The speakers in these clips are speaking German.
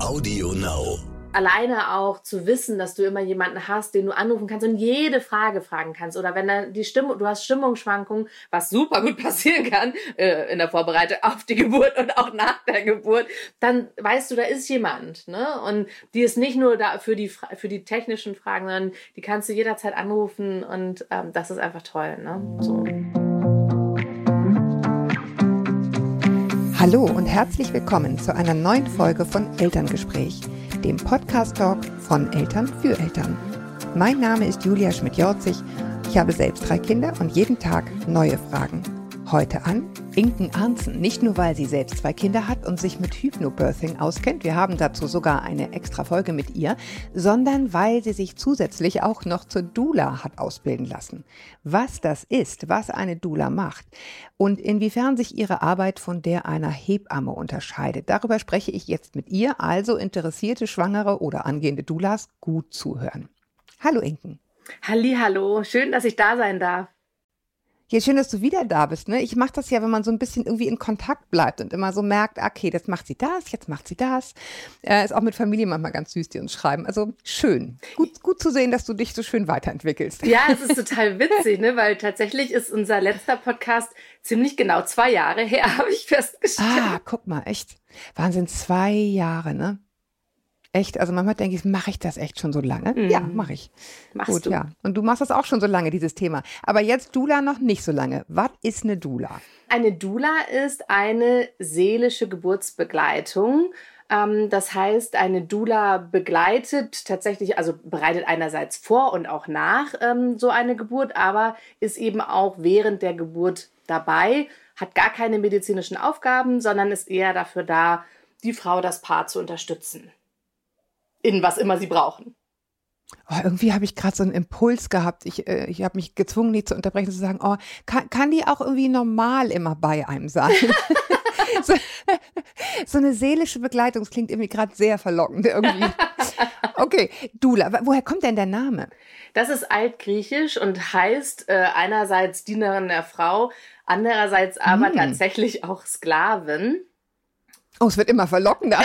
Audio Now. alleine auch zu wissen, dass du immer jemanden hast, den du anrufen kannst und jede Frage fragen kannst. Oder wenn dann die Stimmung, du hast Stimmungsschwankungen, was super gut passieren kann äh, in der Vorbereitung auf die Geburt und auch nach der Geburt, dann weißt du, da ist jemand. Ne? Und die ist nicht nur da für die, für die technischen Fragen, sondern die kannst du jederzeit anrufen und ähm, das ist einfach toll. Ne? So. Hallo und herzlich willkommen zu einer neuen Folge von Elterngespräch, dem Podcast-Talk von Eltern für Eltern. Mein Name ist Julia Schmidt-Jorzig. Ich habe selbst drei Kinder und jeden Tag neue Fragen. Heute an Inken Arnzen. Nicht nur, weil sie selbst zwei Kinder hat und sich mit Hypnobirthing auskennt, wir haben dazu sogar eine extra Folge mit ihr, sondern weil sie sich zusätzlich auch noch zur Dula hat ausbilden lassen. Was das ist, was eine Dula macht und inwiefern sich ihre Arbeit von der einer Hebamme unterscheidet, darüber spreche ich jetzt mit ihr, also interessierte Schwangere oder angehende Dulas gut zuhören. Hallo Inken. Hallo, schön, dass ich da sein darf. Ja, schön, dass du wieder da bist. Ne? Ich mache das ja, wenn man so ein bisschen irgendwie in Kontakt bleibt und immer so merkt, okay, jetzt macht sie das, jetzt macht sie das. Äh, ist auch mit Familie manchmal ganz süß, die uns schreiben. Also schön. Gut, gut zu sehen, dass du dich so schön weiterentwickelst. Ja, es ist total witzig, ne? weil tatsächlich ist unser letzter Podcast ziemlich genau zwei Jahre her, habe ich festgestellt. Ah, guck mal, echt. Wahnsinn, zwei Jahre, ne? Echt, also manchmal denke ich, mache ich das echt schon so lange? Mhm. Ja, mache ich. Machst Gut, du. ja. Und du machst das auch schon so lange, dieses Thema. Aber jetzt Dula noch nicht so lange. Was ist eine Dula? Eine Dula ist eine seelische Geburtsbegleitung. Ähm, das heißt, eine Dula begleitet tatsächlich, also bereitet einerseits vor und auch nach ähm, so eine Geburt, aber ist eben auch während der Geburt dabei, hat gar keine medizinischen Aufgaben, sondern ist eher dafür da, die Frau, das Paar zu unterstützen in was immer sie brauchen. Oh, irgendwie habe ich gerade so einen Impuls gehabt. Ich, äh, ich habe mich gezwungen, die zu unterbrechen, zu sagen, oh, kann, kann die auch irgendwie normal immer bei einem sein? so, so, eine seelische Begleitung, das klingt irgendwie gerade sehr verlockend irgendwie. Okay, Dula, woher kommt denn der Name? Das ist altgriechisch und heißt äh, einerseits Dienerin der Frau, andererseits aber hm. tatsächlich auch Sklavin. Oh, es wird immer verlockender.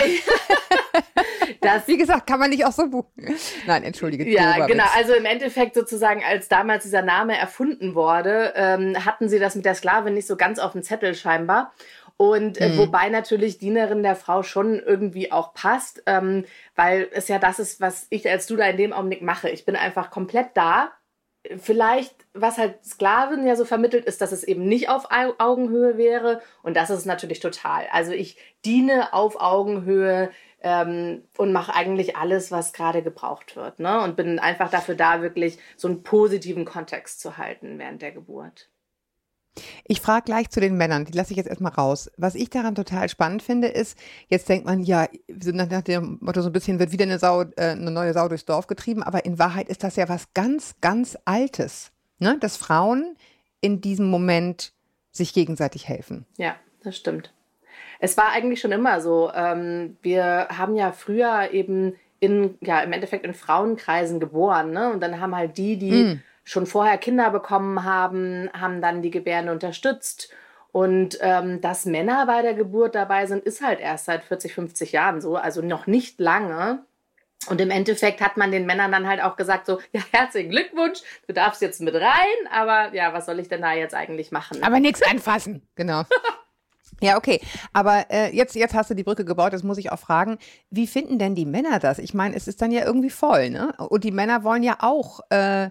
Das, Wie gesagt, kann man nicht auch so buchen. Nein, entschuldige. Ja, genau. Also im Endeffekt sozusagen, als damals dieser Name erfunden wurde, ähm, hatten sie das mit der Sklavin nicht so ganz auf dem Zettel scheinbar. Und äh, mhm. wobei natürlich Dienerin der Frau schon irgendwie auch passt, ähm, weil es ja das ist, was ich als du da in dem Augenblick mache. Ich bin einfach komplett da. Vielleicht, was halt Sklavin ja so vermittelt, ist, dass es eben nicht auf Augenhöhe wäre. Und das ist natürlich total. Also ich diene auf Augenhöhe ähm, und mache eigentlich alles, was gerade gebraucht wird. Ne? Und bin einfach dafür da, wirklich so einen positiven Kontext zu halten während der Geburt. Ich frage gleich zu den Männern, die lasse ich jetzt erstmal raus. Was ich daran total spannend finde, ist, jetzt denkt man, ja, nach dem Motto so ein bisschen wird wieder eine, Sau, äh, eine neue Sau durchs Dorf getrieben, aber in Wahrheit ist das ja was ganz, ganz Altes, ne? dass Frauen in diesem Moment sich gegenseitig helfen. Ja, das stimmt. Es war eigentlich schon immer so. Ähm, wir haben ja früher eben in, ja, im Endeffekt in Frauenkreisen geboren, ne? Und dann haben halt die, die mm. Schon vorher Kinder bekommen haben, haben dann die Gebärde unterstützt. Und ähm, dass Männer bei der Geburt dabei sind, ist halt erst seit 40, 50 Jahren so, also noch nicht lange. Und im Endeffekt hat man den Männern dann halt auch gesagt, so, ja, herzlichen Glückwunsch, du darfst jetzt mit rein, aber ja, was soll ich denn da jetzt eigentlich machen? Aber nichts anfassen, genau. Ja, okay. Aber äh, jetzt, jetzt hast du die Brücke gebaut, das muss ich auch fragen. Wie finden denn die Männer das? Ich meine, es ist dann ja irgendwie voll, ne? Und die Männer wollen ja auch, äh,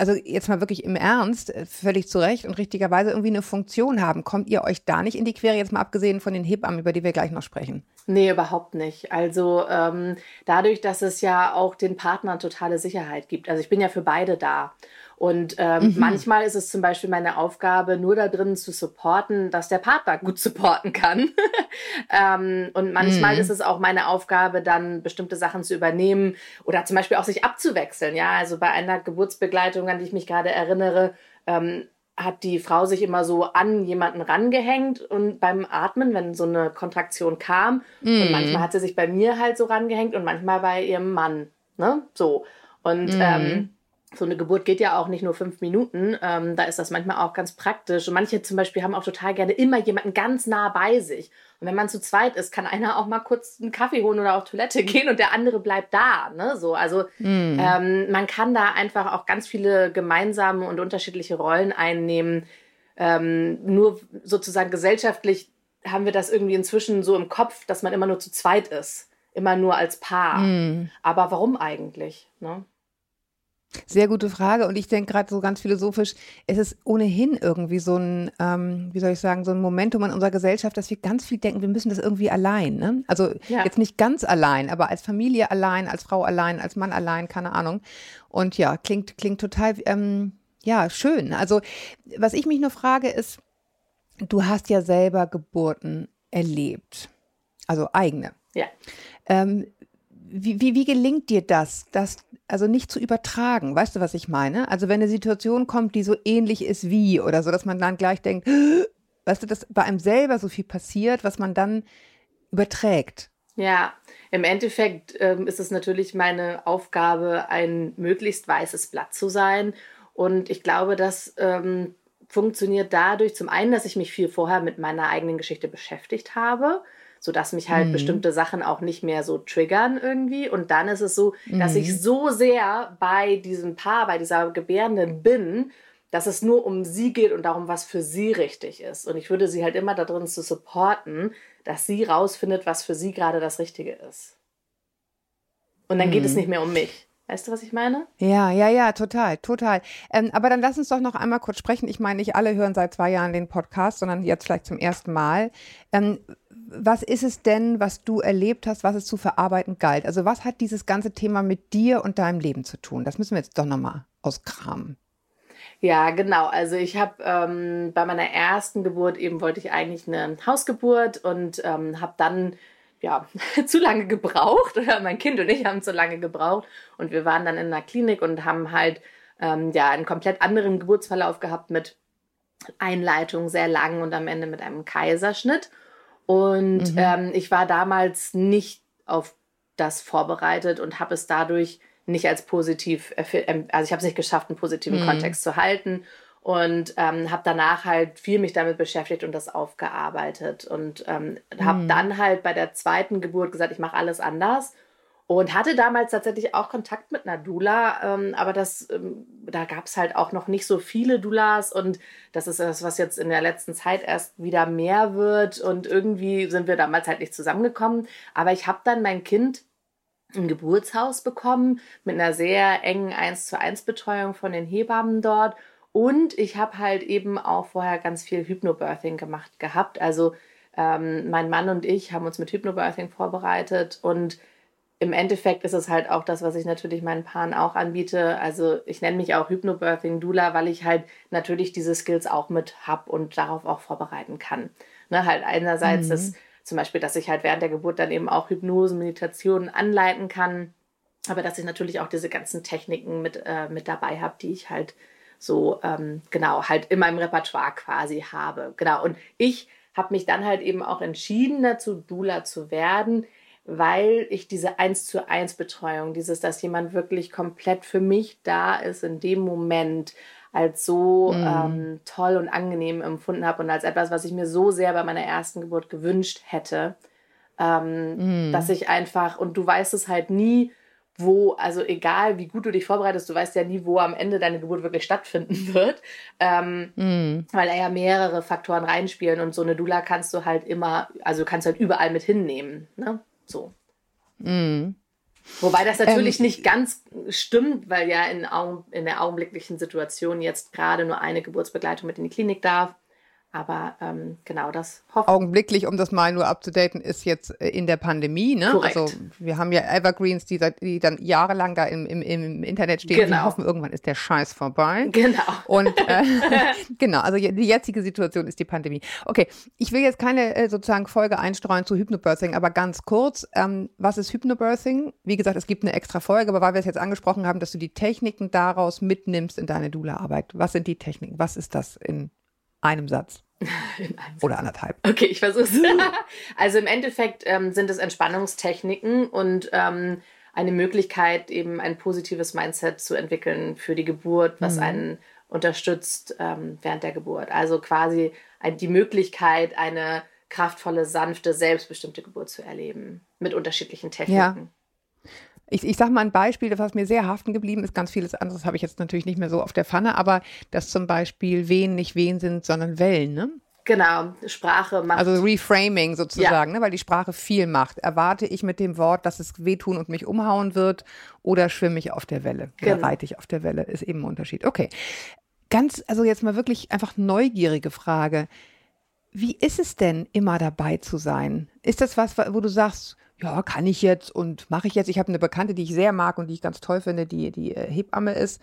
also jetzt mal wirklich im Ernst, äh, völlig zu Recht und richtigerweise irgendwie eine Funktion haben. Kommt ihr euch da nicht in die Quere, jetzt mal abgesehen von den Hebammen, über die wir gleich noch sprechen? Nee, überhaupt nicht. Also ähm, dadurch, dass es ja auch den Partnern totale Sicherheit gibt. Also ich bin ja für beide da. Und ähm, mhm. manchmal ist es zum Beispiel meine Aufgabe, nur da drin zu supporten, dass der Partner gut supporten kann. ähm, und manchmal mhm. ist es auch meine Aufgabe, dann bestimmte Sachen zu übernehmen oder zum Beispiel auch sich abzuwechseln. Ja, also bei einer Geburtsbegleitung, an die ich mich gerade erinnere, ähm, hat die Frau sich immer so an jemanden rangehängt und beim Atmen, wenn so eine Kontraktion kam. Mm. Und mhm. manchmal hat sie sich bei mir halt so rangehängt und manchmal bei ihrem Mann. Ne? So. Und mm. ähm, so eine Geburt geht ja auch nicht nur fünf Minuten. Ähm, da ist das manchmal auch ganz praktisch. Und manche zum Beispiel haben auch total gerne immer jemanden ganz nah bei sich. Und wenn man zu zweit ist, kann einer auch mal kurz einen Kaffee holen oder auf Toilette gehen und der andere bleibt da. Ne? So, also mm. ähm, man kann da einfach auch ganz viele gemeinsame und unterschiedliche Rollen einnehmen. Ähm, nur sozusagen gesellschaftlich haben wir das irgendwie inzwischen so im Kopf, dass man immer nur zu zweit ist. Immer nur als Paar. Mm. Aber warum eigentlich? Ne? Sehr gute Frage. Und ich denke gerade so ganz philosophisch, es ist ohnehin irgendwie so ein, ähm, wie soll ich sagen, so ein Momentum in unserer Gesellschaft, dass wir ganz viel denken, wir müssen das irgendwie allein. Ne? Also ja. jetzt nicht ganz allein, aber als Familie allein, als Frau allein, als Mann allein, keine Ahnung. Und ja, klingt, klingt total, ähm, ja, schön. Also was ich mich nur frage ist, du hast ja selber Geburten erlebt. Also eigene. Ja. Ähm, wie, wie, wie gelingt dir das, das also nicht zu übertragen? Weißt du, was ich meine? Also wenn eine Situation kommt, die so ähnlich ist wie oder so, dass man dann gleich denkt, weißt du, dass bei einem selber so viel passiert, was man dann überträgt. Ja, im Endeffekt ähm, ist es natürlich meine Aufgabe, ein möglichst weißes Blatt zu sein. Und ich glaube, das ähm, funktioniert dadurch zum einen, dass ich mich viel vorher mit meiner eigenen Geschichte beschäftigt habe sodass mich halt mhm. bestimmte Sachen auch nicht mehr so triggern irgendwie. Und dann ist es so, dass ich mhm. so sehr bei diesem Paar, bei dieser Gebärenden bin, dass es nur um sie geht und darum, was für sie richtig ist. Und ich würde sie halt immer darin zu supporten, dass sie rausfindet, was für sie gerade das Richtige ist. Und dann mhm. geht es mhm. nicht mehr um mich. Weißt du, was ich meine? Ja, ja, ja, total, total. Ähm, aber dann lass uns doch noch einmal kurz sprechen. Ich meine, nicht alle hören seit zwei Jahren den Podcast, sondern jetzt vielleicht zum ersten Mal. Ähm, was ist es denn, was du erlebt hast, was es zu verarbeiten galt? Also was hat dieses ganze Thema mit dir und deinem Leben zu tun? Das müssen wir jetzt doch nochmal auskramen. Ja, genau. Also ich habe ähm, bei meiner ersten Geburt eben wollte ich eigentlich eine Hausgeburt und ähm, habe dann ja zu lange gebraucht oder mein Kind und ich haben zu lange gebraucht und wir waren dann in einer Klinik und haben halt ähm, ja einen komplett anderen Geburtsverlauf gehabt mit Einleitung sehr lang und am Ende mit einem Kaiserschnitt. Und mhm. ähm, ich war damals nicht auf das vorbereitet und habe es dadurch nicht als positiv, ähm, also ich habe es nicht geschafft, einen positiven mhm. Kontext zu halten und ähm, habe danach halt viel mich damit beschäftigt und das aufgearbeitet. Und ähm, habe mhm. dann halt bei der zweiten Geburt gesagt, ich mache alles anders. Und hatte damals tatsächlich auch Kontakt mit einer Dula, ähm, aber das, ähm, da gab es halt auch noch nicht so viele Dulas. Und das ist das, was jetzt in der letzten Zeit erst wieder mehr wird. Und irgendwie sind wir damals halt nicht zusammengekommen. Aber ich habe dann mein Kind im Geburtshaus bekommen mit einer sehr engen 1 zu 1 Betreuung von den Hebammen dort und ich habe halt eben auch vorher ganz viel Hypnobirthing gemacht gehabt. Also ähm, mein Mann und ich haben uns mit Hypnobirthing vorbereitet und im Endeffekt ist es halt auch das, was ich natürlich meinen Paaren auch anbiete. Also ich nenne mich auch Hypnobirthing Dula, weil ich halt natürlich diese Skills auch mit hab und darauf auch vorbereiten kann. Ne, halt einerseits mhm. das zum Beispiel, dass ich halt während der Geburt dann eben auch Hypnosen, Meditationen anleiten kann, aber dass ich natürlich auch diese ganzen Techniken mit, äh, mit dabei habe, die ich halt so ähm, genau halt in meinem Repertoire quasi habe. Genau. Und ich habe mich dann halt eben auch entschieden dazu, Dula zu werden, weil ich diese eins zu eins Betreuung, dieses, dass jemand wirklich komplett für mich da ist in dem Moment, als so mm. ähm, toll und angenehm empfunden habe und als etwas, was ich mir so sehr bei meiner ersten Geburt gewünscht hätte, ähm, mm. dass ich einfach, und du weißt es halt nie, wo, also egal wie gut du dich vorbereitest, du weißt ja nie, wo am Ende deine Geburt wirklich stattfinden wird, ähm, mm. weil da ja mehrere Faktoren reinspielen und so eine Dula kannst du halt immer, also kannst du halt überall mit hinnehmen. Ne? So. Mhm. Wobei das natürlich ähm, nicht ganz stimmt, weil ja in, in der augenblicklichen Situation jetzt gerade nur eine Geburtsbegleitung mit in die Klinik darf. Aber ähm, genau das hoffe Augenblicklich, um das mal nur abzudaten, ist jetzt äh, in der Pandemie. Ne? Korrekt. Also wir haben ja Evergreens, die, die dann jahrelang da im, im, im Internet stehen. Genau. Wir hoffen, irgendwann ist der Scheiß vorbei. Genau. Und äh, genau, also die jetzige Situation ist die Pandemie. Okay, ich will jetzt keine äh, sozusagen Folge einstreuen zu Hypnobirthing, aber ganz kurz, ähm, was ist Hypnobirthing? Wie gesagt, es gibt eine extra Folge, aber weil wir es jetzt angesprochen haben, dass du die Techniken daraus mitnimmst in deine Dula-Arbeit. Was sind die Techniken? Was ist das in einem Satz. Oder anderthalb. Okay, ich versuch's. also im Endeffekt ähm, sind es Entspannungstechniken und ähm, eine Möglichkeit, eben ein positives Mindset zu entwickeln für die Geburt, was mhm. einen unterstützt ähm, während der Geburt. Also quasi die Möglichkeit, eine kraftvolle, sanfte, selbstbestimmte Geburt zu erleben. Mit unterschiedlichen Techniken. Ja. Ich, ich sage mal ein Beispiel, was mir sehr haften geblieben ist. Ganz vieles anderes habe ich jetzt natürlich nicht mehr so auf der Pfanne, aber dass zum Beispiel Wehen nicht Wehen sind, sondern Wellen. Ne? Genau, Sprache macht. Also Reframing sozusagen, ja. ne, weil die Sprache viel macht. Erwarte ich mit dem Wort, dass es wehtun und mich umhauen wird oder schwimme ich auf der Welle genau. oder reite ich auf der Welle, ist eben ein Unterschied. Okay. Ganz, also jetzt mal wirklich einfach neugierige Frage. Wie ist es denn, immer dabei zu sein? Ist das was, wo du sagst, ja, kann ich jetzt und mache ich jetzt? Ich habe eine Bekannte, die ich sehr mag und die ich ganz toll finde, die, die äh, Hebamme ist.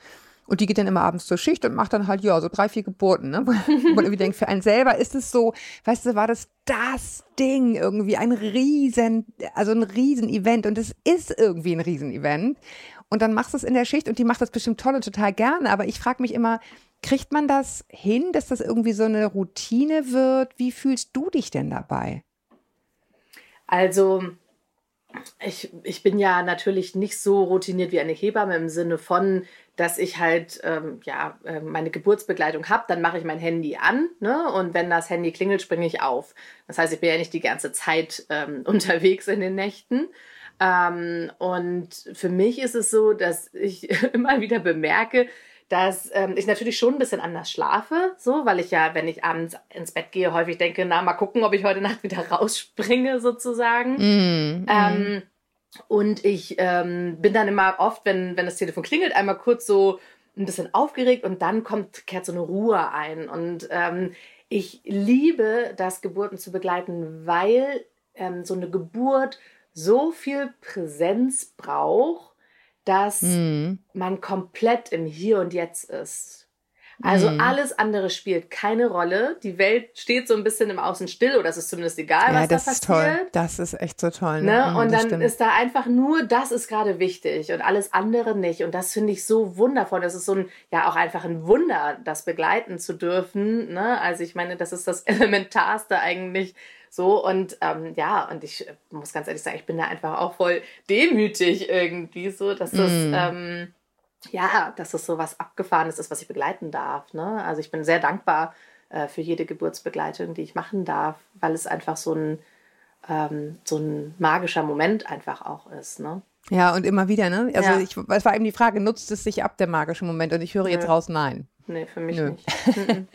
Und die geht dann immer abends zur Schicht und macht dann halt, ja, so drei, vier Geburten. Ne? Wo man irgendwie denkt, für einen selber ist es so, weißt du, war das das Ding irgendwie, ein riesen, also ein Riesen-Event. Und es ist irgendwie ein Riesen-Event. Und dann machst du es in der Schicht und die macht das bestimmt toll und total gerne. Aber ich frage mich immer, kriegt man das hin, dass das irgendwie so eine Routine wird? Wie fühlst du dich denn dabei? Also, ich, ich bin ja natürlich nicht so routiniert wie eine Hebamme im Sinne von, dass ich halt ähm, ja äh, meine Geburtsbegleitung habe, dann mache ich mein Handy an ne? und wenn das Handy klingelt, springe ich auf. Das heißt, ich bin ja nicht die ganze Zeit ähm, unterwegs in den Nächten. Ähm, und für mich ist es so, dass ich immer wieder bemerke, dass ähm, ich natürlich schon ein bisschen anders schlafe, so, weil ich ja, wenn ich abends ins Bett gehe, häufig denke, na, mal gucken, ob ich heute Nacht wieder rausspringe, sozusagen. Mm, mm. Ähm, und ich ähm, bin dann immer oft, wenn, wenn das Telefon klingelt, einmal kurz so ein bisschen aufgeregt und dann kommt, kehrt so eine Ruhe ein. Und ähm, ich liebe das, Geburten zu begleiten, weil ähm, so eine Geburt so viel Präsenz braucht dass mhm. man komplett im Hier und Jetzt ist. Also mhm. alles andere spielt keine Rolle. Die Welt steht so ein bisschen im Außen still oder es ist zumindest egal, ja, was das da passiert. Ist toll. Das ist echt so toll. Ne? ne? Und dann stimmt. ist da einfach nur, das ist gerade wichtig und alles andere nicht. Und das finde ich so wundervoll. Das ist so ein, ja auch einfach ein Wunder, das begleiten zu dürfen. Ne? Also ich meine, das ist das Elementarste eigentlich so, und ähm, ja, und ich muss ganz ehrlich sagen, ich bin da einfach auch voll demütig irgendwie, so, dass das, mm. ähm, ja, dass das so was Abgefahrenes ist, was ich begleiten darf. Ne? Also ich bin sehr dankbar äh, für jede Geburtsbegleitung, die ich machen darf, weil es einfach so ein, ähm, so ein magischer Moment einfach auch ist. Ne? Ja, und immer wieder, ne? Also ja. ich, es war eben die Frage, nutzt es sich ab, der magische Moment? Und ich höre jetzt raus, nein. Nee, für mich Nö. nicht.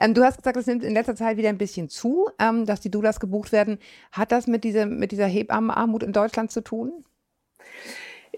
ähm, du hast gesagt, es nimmt in letzter Zeit wieder ein bisschen zu, ähm, dass die Doulas gebucht werden. Hat das mit, diese, mit dieser Hebammenarmut in Deutschland zu tun?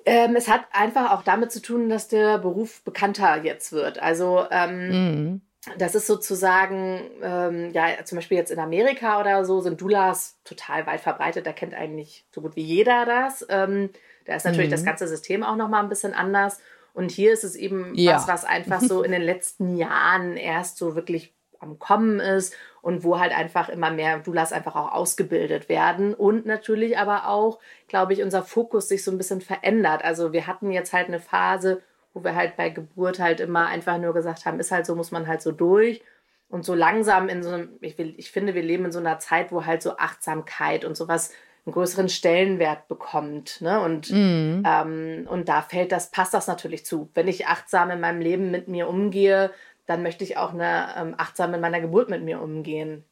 Ähm, es hat einfach auch damit zu tun, dass der Beruf bekannter jetzt wird. Also ähm, mhm. das ist sozusagen, ähm, ja, zum Beispiel jetzt in Amerika oder so sind Doulas total weit verbreitet. Da kennt eigentlich so gut wie jeder das. Ähm, da ist natürlich mhm. das ganze System auch nochmal ein bisschen anders. Und hier ist es eben ja. was, was einfach so in den letzten Jahren erst so wirklich am Kommen ist und wo halt einfach immer mehr Doulas einfach auch ausgebildet werden und natürlich aber auch, glaube ich, unser Fokus sich so ein bisschen verändert. Also wir hatten jetzt halt eine Phase, wo wir halt bei Geburt halt immer einfach nur gesagt haben, ist halt so, muss man halt so durch. Und so langsam in so einem, ich, will, ich finde, wir leben in so einer Zeit, wo halt so Achtsamkeit und sowas einen größeren Stellenwert bekommt. Ne? Und, mm. ähm, und da fällt das, passt das natürlich zu. Wenn ich achtsam in meinem Leben mit mir umgehe, dann möchte ich auch eine, ähm, achtsam in meiner Geburt mit mir umgehen.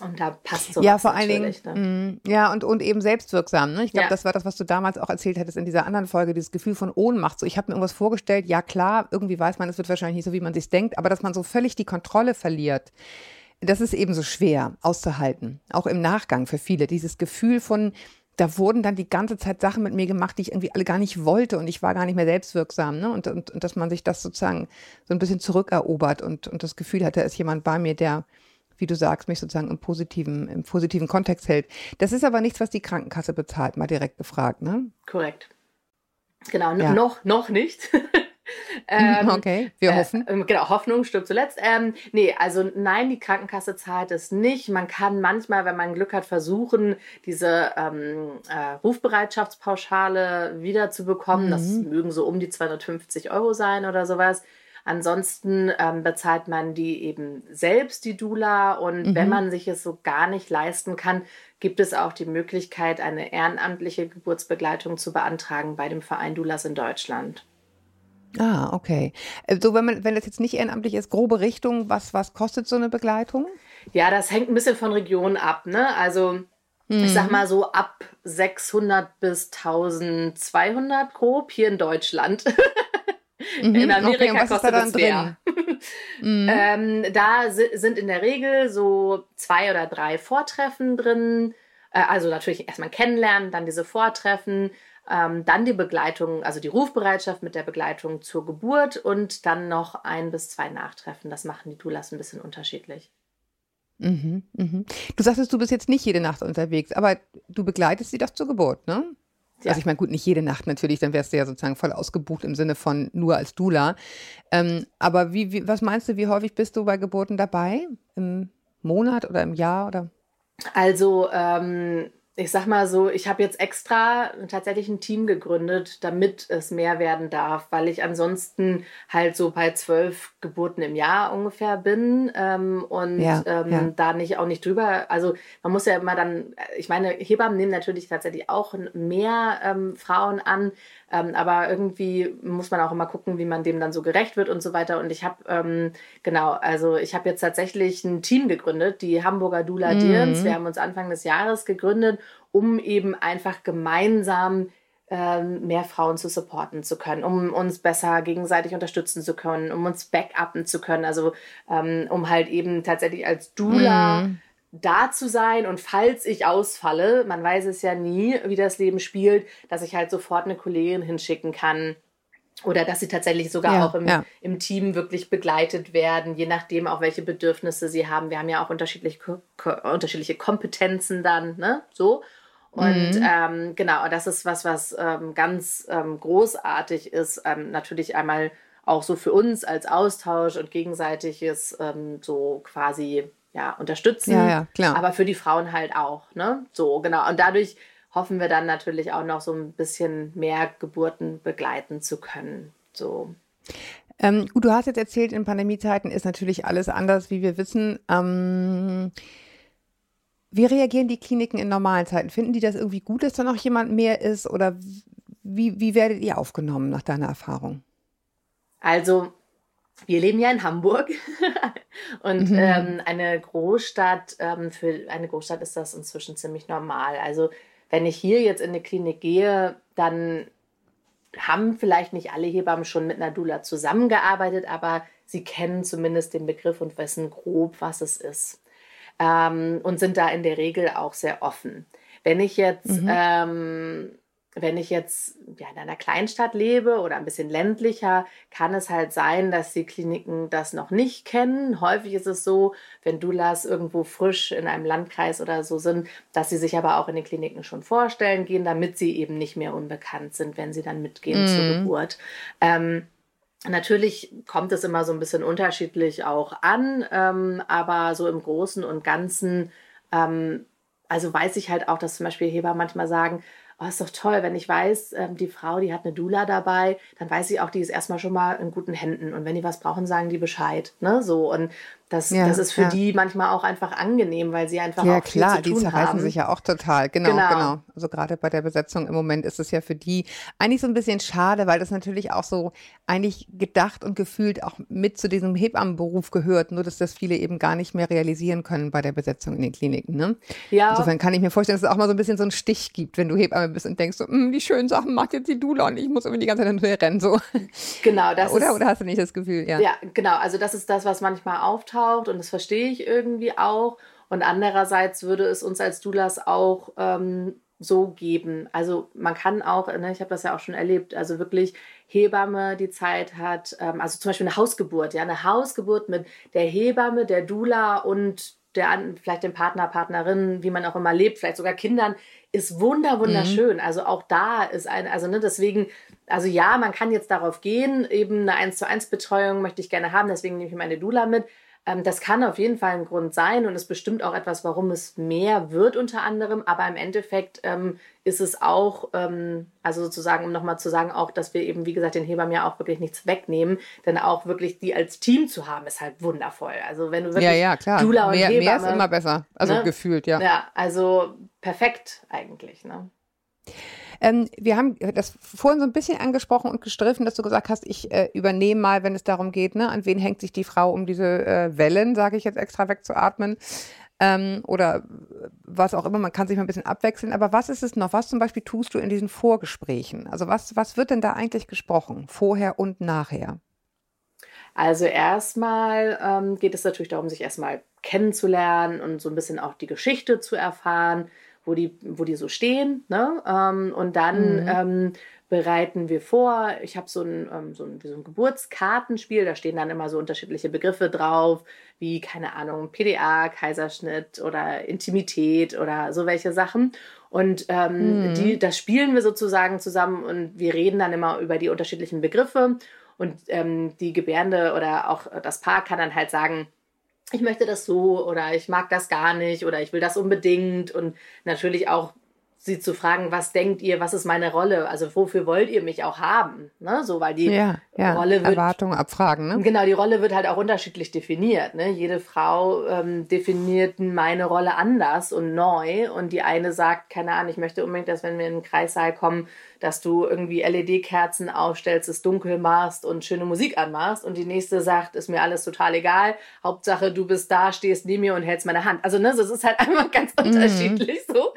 Und da passt so. Ja, vor allen Dingen. Ne? Mm, ja, und, und eben selbstwirksam. Ne? Ich glaube, ja. das war das, was du damals auch erzählt hattest in dieser anderen Folge, dieses Gefühl von Ohnmacht. So, ich habe mir irgendwas vorgestellt, ja klar, irgendwie weiß man, es wird wahrscheinlich nicht so, wie man sich denkt, aber dass man so völlig die Kontrolle verliert das ist eben so schwer auszuhalten, auch im Nachgang für viele. Dieses Gefühl von, da wurden dann die ganze Zeit Sachen mit mir gemacht, die ich irgendwie alle gar nicht wollte und ich war gar nicht mehr selbstwirksam. Ne? Und, und, und dass man sich das sozusagen so ein bisschen zurückerobert und, und das Gefühl hat, da ist jemand bei mir, der, wie du sagst, mich sozusagen im positiven, im positiven Kontext hält. Das ist aber nichts, was die Krankenkasse bezahlt, mal direkt gefragt, ne? Korrekt. Genau, ja. noch, noch nicht. Ähm, okay, wir äh, hoffen. Äh, genau, Hoffnung stirbt zuletzt. Ähm, nee, also nein, die Krankenkasse zahlt es nicht. Man kann manchmal, wenn man Glück hat, versuchen, diese ähm, äh, Rufbereitschaftspauschale wiederzubekommen. Mhm. Das mögen so um die 250 Euro sein oder sowas. Ansonsten ähm, bezahlt man die eben selbst, die Dula. Und mhm. wenn man sich es so gar nicht leisten kann, gibt es auch die Möglichkeit, eine ehrenamtliche Geburtsbegleitung zu beantragen bei dem Verein Dulas in Deutschland. Ah, okay. So, also wenn man, wenn das jetzt nicht ehrenamtlich ist, grobe Richtung, was, was kostet so eine Begleitung? Ja, das hängt ein bisschen von Region ab. Ne? Also mhm. ich sag mhm. mal so ab 600 bis 1200 grob hier in Deutschland. Mhm, in Amerika okay, kostet da es mehr. mhm. ähm, da sind in der Regel so zwei oder drei Vortreffen drin. Äh, also natürlich erstmal kennenlernen, dann diese Vortreffen, ähm, dann die Begleitung, also die Rufbereitschaft mit der Begleitung zur Geburt und dann noch ein bis zwei Nachtreffen. Das machen die Doulas ein bisschen unterschiedlich. Mhm, mhm. Du sagtest, du bist jetzt nicht jede Nacht unterwegs, aber du begleitest sie doch zur Geburt, ne? Ja. Also ich meine, gut, nicht jede Nacht natürlich, dann wärst du ja sozusagen voll ausgebucht im Sinne von nur als Dula. Ähm, aber wie, wie, was meinst du, wie häufig bist du bei Geburten dabei? Im Monat oder im Jahr oder? Also ähm, ich sag mal so, ich habe jetzt extra tatsächlich ein Team gegründet, damit es mehr werden darf, weil ich ansonsten halt so bei zwölf Geburten im Jahr ungefähr bin ähm, und ja, ähm, ja. da nicht auch nicht drüber. Also man muss ja immer dann, ich meine, Hebammen nehmen natürlich tatsächlich auch mehr ähm, Frauen an, ähm, aber irgendwie muss man auch immer gucken, wie man dem dann so gerecht wird und so weiter. Und ich habe, ähm, genau, also ich habe jetzt tatsächlich ein Team gegründet, die Hamburger Dula mhm. Dirns. Wir haben uns Anfang des Jahres gegründet, um eben einfach gemeinsam ähm, mehr Frauen zu supporten zu können, um uns besser gegenseitig unterstützen zu können, um uns backuppen zu können, also ähm, um halt eben tatsächlich als Dula mm da zu sein und falls ich ausfalle, man weiß es ja nie, wie das Leben spielt, dass ich halt sofort eine Kollegin hinschicken kann. Oder dass sie tatsächlich sogar ja, auch im, ja. im Team wirklich begleitet werden, je nachdem auch welche Bedürfnisse sie haben. Wir haben ja auch unterschiedliche, unterschiedliche Kompetenzen dann, ne? So. Und mhm. ähm, genau, das ist was, was ähm, ganz ähm, großartig ist. Ähm, natürlich einmal auch so für uns als Austausch und gegenseitiges ähm, so quasi ja, unterstützen. Ja, ja, klar. Aber für die Frauen halt auch, ne? So, genau. Und dadurch hoffen wir dann natürlich auch noch so ein bisschen mehr Geburten begleiten zu können. So. Ähm, gut, du hast jetzt erzählt, in Pandemiezeiten ist natürlich alles anders, wie wir wissen. Ähm, wie reagieren die Kliniken in normalen Zeiten? Finden die das irgendwie gut, dass da noch jemand mehr ist? Oder wie, wie werdet ihr aufgenommen nach deiner Erfahrung? Also wir leben ja in Hamburg und mhm. ähm, eine Großstadt, ähm, für eine Großstadt ist das inzwischen ziemlich normal. Also wenn ich hier jetzt in eine Klinik gehe, dann haben vielleicht nicht alle Hebammen schon mit einer Dula zusammengearbeitet, aber sie kennen zumindest den Begriff und wissen grob, was es ist. Ähm, und sind da in der Regel auch sehr offen. Wenn ich jetzt mhm. ähm, wenn ich jetzt ja, in einer Kleinstadt lebe oder ein bisschen ländlicher, kann es halt sein, dass die Kliniken das noch nicht kennen. Häufig ist es so, wenn Doulas irgendwo frisch in einem Landkreis oder so sind, dass sie sich aber auch in den Kliniken schon vorstellen gehen, damit sie eben nicht mehr unbekannt sind, wenn sie dann mitgehen mhm. zur Geburt. Ähm, Natürlich kommt es immer so ein bisschen unterschiedlich auch an, ähm, aber so im Großen und Ganzen, ähm, also weiß ich halt auch, dass zum Beispiel Heber manchmal sagen, oh, ist doch toll, wenn ich weiß, ähm, die Frau, die hat eine Dula dabei, dann weiß ich auch, die ist erstmal schon mal in guten Händen. Und wenn die was brauchen, sagen die Bescheid. Ne? So. Und das, ja, das ist für ja. die manchmal auch einfach angenehm, weil sie einfach ja, auch viel klar, zu tun die zerreißen haben. sich ja auch total. Genau, genau, genau. Also gerade bei der Besetzung im Moment ist es ja für die eigentlich so ein bisschen schade, weil das natürlich auch so eigentlich gedacht und gefühlt auch mit zu diesem Hebammenberuf gehört, nur dass das viele eben gar nicht mehr realisieren können bei der Besetzung in den Kliniken. Ne? Ja. Insofern kann ich mir vorstellen, dass es auch mal so ein bisschen so einen Stich gibt, wenn du Hebamme bist und denkst so, hm, die schönen Sachen macht jetzt die Dula und ich muss irgendwie die ganze Zeit hinterher rennen. So. Genau, das oder, ist, oder hast du nicht das Gefühl? Ja. ja, genau. Also das ist das, was manchmal auftaucht und das verstehe ich irgendwie auch. Und andererseits würde es uns als Doulas auch ähm, so geben. Also man kann auch, ne, ich habe das ja auch schon erlebt, also wirklich Hebamme die Zeit hat, ähm, also zum Beispiel eine Hausgeburt, ja, eine Hausgeburt mit der Hebamme, der Dula und der vielleicht dem Partner, Partnerin, wie man auch immer lebt, vielleicht sogar Kindern, ist wunder wunderschön. Mhm. Also auch da ist ein, also ne, deswegen, also ja, man kann jetzt darauf gehen, eben eine 1 zu 1 Betreuung möchte ich gerne haben, deswegen nehme ich meine Dula mit. Ähm, das kann auf jeden Fall ein Grund sein und ist bestimmt auch etwas, warum es mehr wird unter anderem. Aber im Endeffekt ähm, ist es auch, ähm, also sozusagen, um nochmal zu sagen, auch, dass wir eben, wie gesagt, den Hebammen ja auch wirklich nichts wegnehmen, denn auch wirklich die als Team zu haben, ist halt wundervoll. Also wenn du wirklich ja, ja, klar. Dula und mehr, Hebamme, mehr ist immer besser, also ne? gefühlt, ja. Ja, also perfekt eigentlich. Ne? Ähm, wir haben das vorhin so ein bisschen angesprochen und gestriffen, dass du gesagt hast, ich äh, übernehme mal, wenn es darum geht, ne, an wen hängt sich die Frau, um diese äh, Wellen, sage ich jetzt extra wegzuatmen. Ähm, oder was auch immer, man kann sich mal ein bisschen abwechseln. Aber was ist es noch? Was zum Beispiel tust du in diesen Vorgesprächen? Also was, was wird denn da eigentlich gesprochen, vorher und nachher? Also erstmal ähm, geht es natürlich darum, sich erstmal kennenzulernen und so ein bisschen auch die Geschichte zu erfahren, wo die, wo die so stehen. Ne? Ähm, und dann mhm. ähm, bereiten wir vor. Ich habe so ein, ähm, so, ein, so ein Geburtskartenspiel, da stehen dann immer so unterschiedliche Begriffe drauf, wie, keine Ahnung, PDA, Kaiserschnitt oder Intimität oder so welche Sachen. Und ähm, mhm. die, das spielen wir sozusagen zusammen und wir reden dann immer über die unterschiedlichen Begriffe. Und ähm, die Gebärende oder auch das Paar kann dann halt sagen, ich möchte das so oder ich mag das gar nicht oder ich will das unbedingt und natürlich auch sie zu fragen, was denkt ihr, was ist meine Rolle? Also wofür wollt ihr mich auch haben? Ne? So, weil die ja, ja. Rolle wird. Erwartungen abfragen, ne? Genau, die Rolle wird halt auch unterschiedlich definiert. Ne? Jede Frau ähm, definiert meine Rolle anders und neu. Und die eine sagt, keine Ahnung, ich möchte unbedingt, dass wenn wir in den Kreissaal kommen, dass du irgendwie LED-Kerzen aufstellst, es dunkel machst und schöne Musik anmachst. Und die nächste sagt, ist mir alles total egal. Hauptsache, du bist da, stehst neben mir und hältst meine Hand. Also, ne, das ist halt einfach ganz mhm. unterschiedlich so.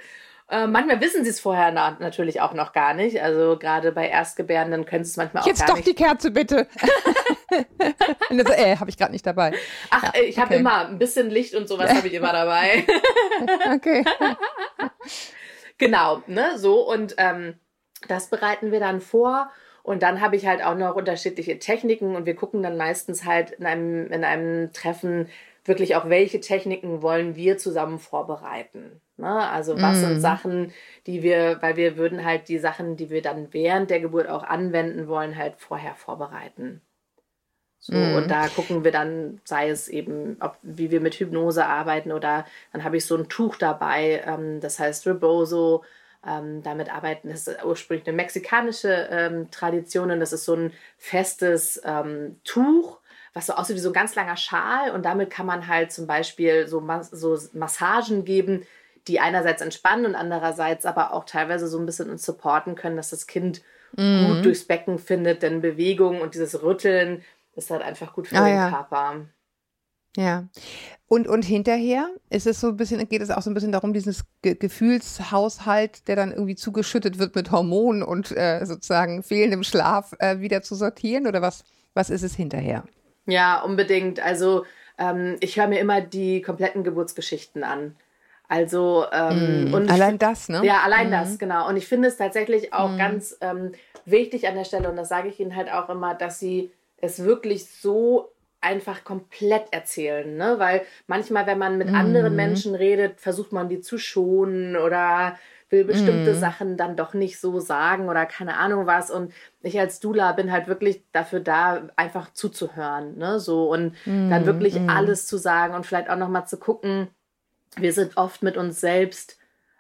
Äh, manchmal wissen sie es vorher na natürlich auch noch gar nicht. Also gerade bei Erstgebärenden können sie es manchmal auch Jetzt gar nicht. Jetzt doch die Kerze bitte. so, äh, habe ich gerade nicht dabei. Ach, ja, ich habe immer ein bisschen Licht und sowas habe ich immer dabei. okay. genau, ne, so und ähm, das bereiten wir dann vor. Und dann habe ich halt auch noch unterschiedliche Techniken und wir gucken dann meistens halt in einem, in einem Treffen wirklich auch, welche Techniken wollen wir zusammen vorbereiten. Ne? Also was mm. sind mhm. Sachen, die wir, weil wir würden halt die Sachen, die wir dann während der Geburt auch anwenden wollen, halt vorher vorbereiten. So, mm. und da gucken wir dann, sei es eben, ob, wie wir mit Hypnose arbeiten oder dann habe ich so ein Tuch dabei, ähm, das heißt Rebozo. Ähm, damit arbeiten, das ist ursprünglich eine mexikanische ähm, Tradition und das ist so ein festes ähm, Tuch, was so aussieht wie so ein ganz langer Schal und damit kann man halt zum Beispiel so, so Massagen geben, die einerseits entspannen und andererseits aber auch teilweise so ein bisschen uns supporten können, dass das Kind mhm. gut durchs Becken findet, denn Bewegung und dieses Rütteln ist halt einfach gut für ah, den ja. Körper. Ja. Und, und hinterher ist es so ein bisschen, geht es auch so ein bisschen darum, dieses Ge Gefühlshaushalt, der dann irgendwie zugeschüttet wird mit Hormonen und äh, sozusagen fehlendem Schlaf äh, wieder zu sortieren? Oder was, was ist es hinterher? Ja, unbedingt. Also ähm, ich höre mir immer die kompletten Geburtsgeschichten an. Also ähm, mm, und allein das, ne? Ja, allein mm. das, genau. Und ich finde es tatsächlich auch mm. ganz ähm, wichtig an der Stelle, und das sage ich Ihnen halt auch immer, dass Sie es wirklich so einfach komplett erzählen, ne? Weil manchmal, wenn man mit anderen mhm. Menschen redet, versucht man die zu schonen oder will bestimmte mm. Sachen dann doch nicht so sagen oder keine Ahnung was. Und ich als Dula bin halt wirklich dafür da, einfach zuzuhören, ne? So und mm. dann wirklich mm. alles zu sagen und vielleicht auch nochmal zu gucken, wir sind oft mit uns selbst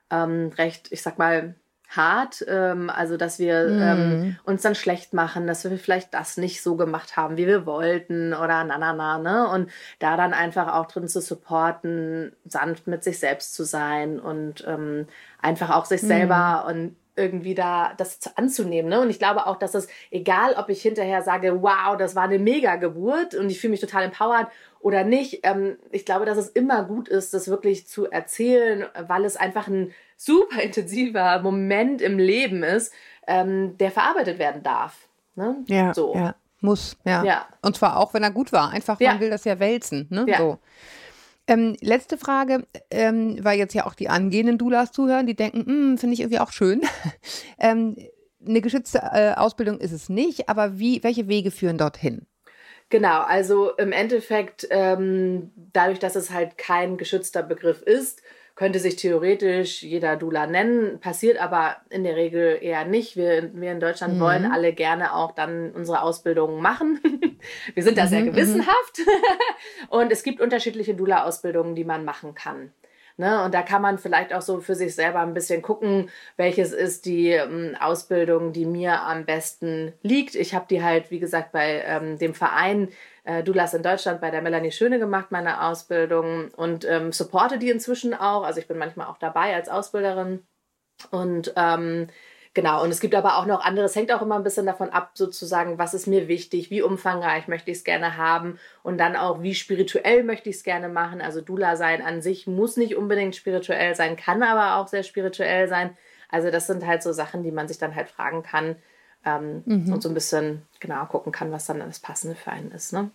ähm, recht, ich sag mal, hart, ähm, also dass wir mm. ähm, uns dann schlecht machen, dass wir vielleicht das nicht so gemacht haben, wie wir wollten oder na na na, ne? Und da dann einfach auch drin zu supporten, sanft mit sich selbst zu sein und ähm, einfach auch sich selber und irgendwie da das anzunehmen. Ne? Und ich glaube auch, dass es, egal ob ich hinterher sage, wow, das war eine Mega-Geburt und ich fühle mich total empowered oder nicht, ähm, ich glaube, dass es immer gut ist, das wirklich zu erzählen, weil es einfach ein super intensiver Moment im Leben ist, ähm, der verarbeitet werden darf. Ne? Ja, so. ja, muss, ja. ja. Und zwar auch, wenn er gut war. Einfach, man will das ja wälzen. Ne? Ja. So. Ähm, letzte Frage, ähm, weil jetzt ja auch die angehenden Doulas zuhören, die denken, hm, finde ich irgendwie auch schön. ähm, eine geschützte äh, Ausbildung ist es nicht, aber wie, welche Wege führen dorthin? Genau, also im Endeffekt, ähm, dadurch, dass es halt kein geschützter Begriff ist, könnte sich theoretisch jeder Dula nennen, passiert aber in der Regel eher nicht. Wir, wir in Deutschland mhm. wollen alle gerne auch dann unsere Ausbildungen machen. wir sind da sehr mhm, mhm. gewissenhaft. und es gibt unterschiedliche Dula-Ausbildungen, die man machen kann. Ne? Und da kann man vielleicht auch so für sich selber ein bisschen gucken, welches ist die ähm, Ausbildung, die mir am besten liegt. Ich habe die halt, wie gesagt, bei ähm, dem Verein äh, Dulas in Deutschland bei der Melanie Schöne gemacht, meine Ausbildung und ähm, supporte die inzwischen auch. Also ich bin manchmal auch dabei als Ausbilderin und ähm, Genau, und es gibt aber auch noch andere, es hängt auch immer ein bisschen davon ab, sozusagen, was ist mir wichtig, wie umfangreich möchte ich es gerne haben und dann auch, wie spirituell möchte ich es gerne machen. Also Dula sein an sich muss nicht unbedingt spirituell sein, kann aber auch sehr spirituell sein. Also das sind halt so Sachen, die man sich dann halt fragen kann ähm, mhm. und so ein bisschen genau gucken kann, was dann das Passende für einen ist. Ne?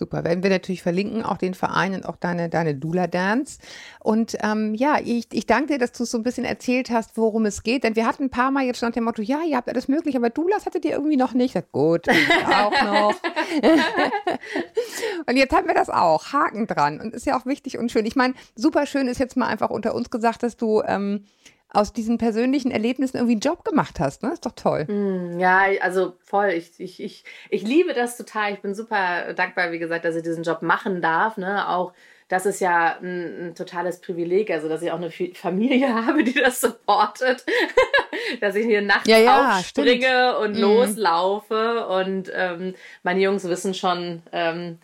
Super, werden wir natürlich verlinken, auch den Verein und auch deine, deine Dula Dance. Und ähm, ja, ich, ich danke dir, dass du so ein bisschen erzählt hast, worum es geht. Denn wir hatten ein paar Mal jetzt schon nach dem Motto, ja, ihr habt alles möglich, aber Dulas hattet ihr irgendwie noch nicht. Sag, gut, auch noch. und jetzt haben wir das auch. Haken dran. Und ist ja auch wichtig und schön. Ich meine, super schön ist jetzt mal einfach unter uns gesagt, dass du ähm, aus diesen persönlichen Erlebnissen irgendwie einen Job gemacht hast. Ne? Ist doch toll. Mm, ja, also voll. Ich, ich, ich, ich liebe das total. Ich bin super dankbar, wie gesagt, dass ich diesen Job machen darf. Ne? Auch das ist ja ein, ein, totales Privileg, also dass ich auch eine Familie habe, die das supportet, dass ich hier nachts ja, ja, aufspringe stimmt. und mhm. loslaufe und ähm, meine Jungs wissen schon, ähm,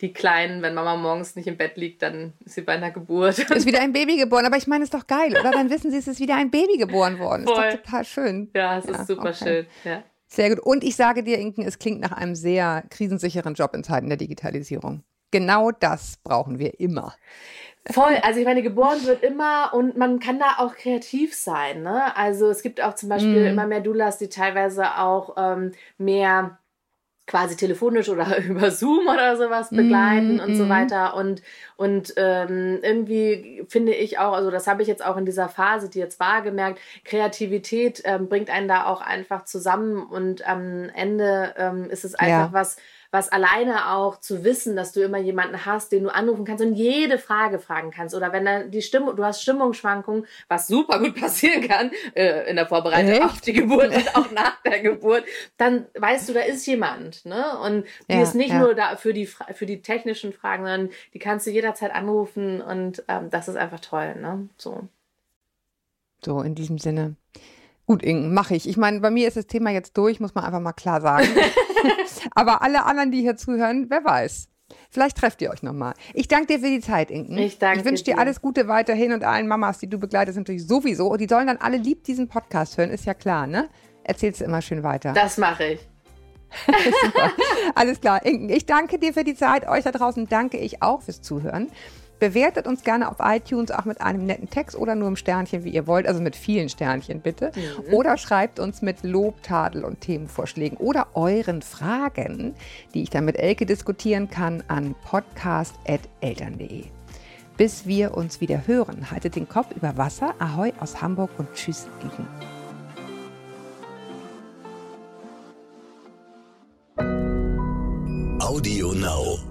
die Kleinen, wenn Mama morgens nicht im Bett liegt, dann ist sie bei einer Geburt. Ist wieder ein Baby geboren, aber ich meine, es ist doch geil, oder? Dann wissen sie, es ist wieder ein Baby geboren worden. Voll. Ist doch total schön. Ja, es ja, ist super okay. schön. Ja. Sehr gut. Und ich sage dir, Inken, es klingt nach einem sehr krisensicheren Job in Zeiten der Digitalisierung. Genau das brauchen wir immer. Voll, also ich meine, geboren wird immer und man kann da auch kreativ sein. Ne? Also es gibt auch zum Beispiel mm. immer mehr Doulas, die teilweise auch ähm, mehr quasi telefonisch oder über Zoom oder sowas begleiten mm, und mm. so weiter. Und, und ähm, irgendwie finde ich auch, also das habe ich jetzt auch in dieser Phase, die jetzt war, gemerkt, Kreativität ähm, bringt einen da auch einfach zusammen und am Ende ähm, ist es einfach ja. was, was alleine auch zu wissen, dass du immer jemanden hast, den du anrufen kannst und jede Frage fragen kannst. Oder wenn dann die Stimmung, du hast Stimmungsschwankungen, was super gut passieren kann äh, in der Vorbereitung Echt? auf die Geburt und auch nach der Geburt, dann weißt du, da ist jemand. Ne? Und die ja, ist nicht ja. nur da für die, für die technischen Fragen, sondern die kannst du jederzeit anrufen und ähm, das ist einfach toll. Ne? So. So, in diesem Sinne. Gut, Inken, mache ich. Ich meine, bei mir ist das Thema jetzt durch, muss man einfach mal klar sagen. Aber alle anderen, die hier zuhören, wer weiß. Vielleicht trefft ihr euch nochmal. Ich danke dir für die Zeit, Inken. Ich danke Ich wünsche dir alles Gute weiterhin und allen Mamas, die du begleitest, natürlich sowieso. Und die sollen dann alle lieb diesen Podcast hören, ist ja klar, ne? Erzählst du immer schön weiter. Das mache ich. Alles klar, Inken. Ich danke dir für die Zeit. Euch da draußen danke ich auch fürs Zuhören. Bewertet uns gerne auf iTunes auch mit einem netten Text oder nur im Sternchen, wie ihr wollt, also mit vielen Sternchen bitte. Mhm. Oder schreibt uns mit Lob, Tadel und Themenvorschlägen oder euren Fragen, die ich dann mit Elke diskutieren kann, an podcast.eltern.de. Bis wir uns wieder hören, haltet den Kopf über Wasser. Ahoi aus Hamburg und Tschüss, Lieben. Audio Now.